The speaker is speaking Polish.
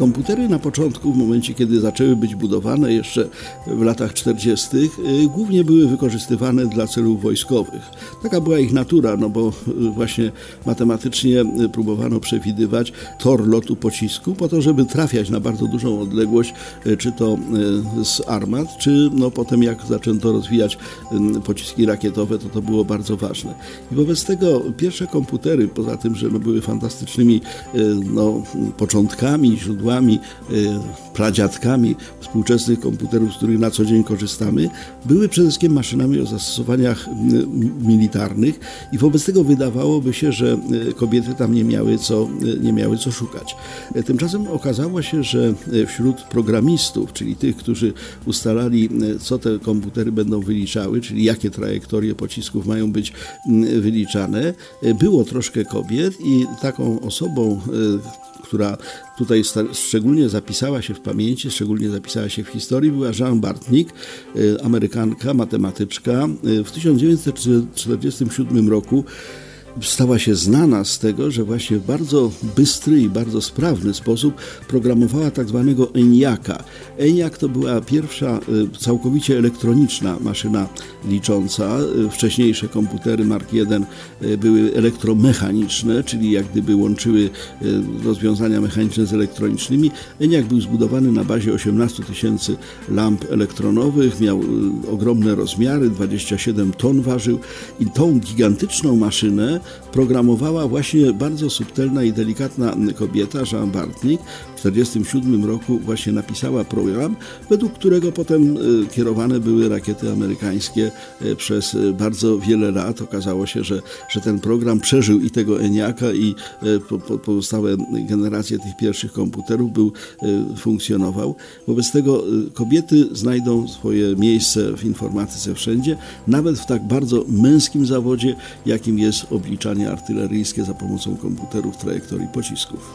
Komputery na początku, w momencie kiedy zaczęły być budowane jeszcze w latach 40., y, głównie były wykorzystywane dla celów wojskowych. Taka była ich natura, no bo y, właśnie matematycznie y, próbowano przewidywać tor lotu pocisku po to, żeby trafiać na bardzo dużą odległość, czy to z armat, czy no potem jak zaczęto rozwijać pociski rakietowe, to to było bardzo ważne. I wobec tego pierwsze komputery, poza tym, że no były fantastycznymi no, początkami, źródłami źródłami, y, pradziadkami współczesnych komputerów, z których na co dzień korzystamy, były przede wszystkim maszynami o zastosowaniach militarnych i wobec tego wydawałoby się, że y, kobiety tam nie miały co, nie miały co szukać. Tymczasem okazało się, że wśród programistów, czyli tych, którzy ustalali, co te komputery będą wyliczały, czyli jakie trajektorie pocisków mają być wyliczane, było troszkę kobiet i taką osobą, która tutaj szczególnie zapisała się w pamięci, szczególnie zapisała się w historii, była Jean Bartnik, y, Amerykanka, matematyczka. Y, w 1947 roku stała się znana z tego, że właśnie w bardzo bystry i bardzo sprawny sposób programowała tak zwanego ENIAC'a. ENIAC to była pierwsza y, całkowicie elektroniczna maszyna licząca. Y, wcześniejsze komputery Mark I y, były elektromechaniczne, czyli jak gdyby łączyły rozwiązania mechaniczne z elektronicznymi. ENIAC był zbudowany na bazie 18 tysięcy lamp elektronowych, miał ogromne rozmiary, 27 ton ważył i tą gigantyczną maszynę programowała właśnie bardzo subtelna i delikatna kobieta, Jean Bartnik. W 1947 roku właśnie napisała program, według którego potem e, kierowane były rakiety amerykańskie e, przez e, bardzo wiele lat. Okazało się, że, że ten program przeżył i tego Eniaka i pozostałe generacje tych pierwszych komputerów był, funkcjonował. Wobec tego kobiety znajdą swoje miejsce w informatyce wszędzie, nawet w tak bardzo męskim zawodzie, jakim jest obliczanie artyleryjskie za pomocą komputerów trajektorii pocisków.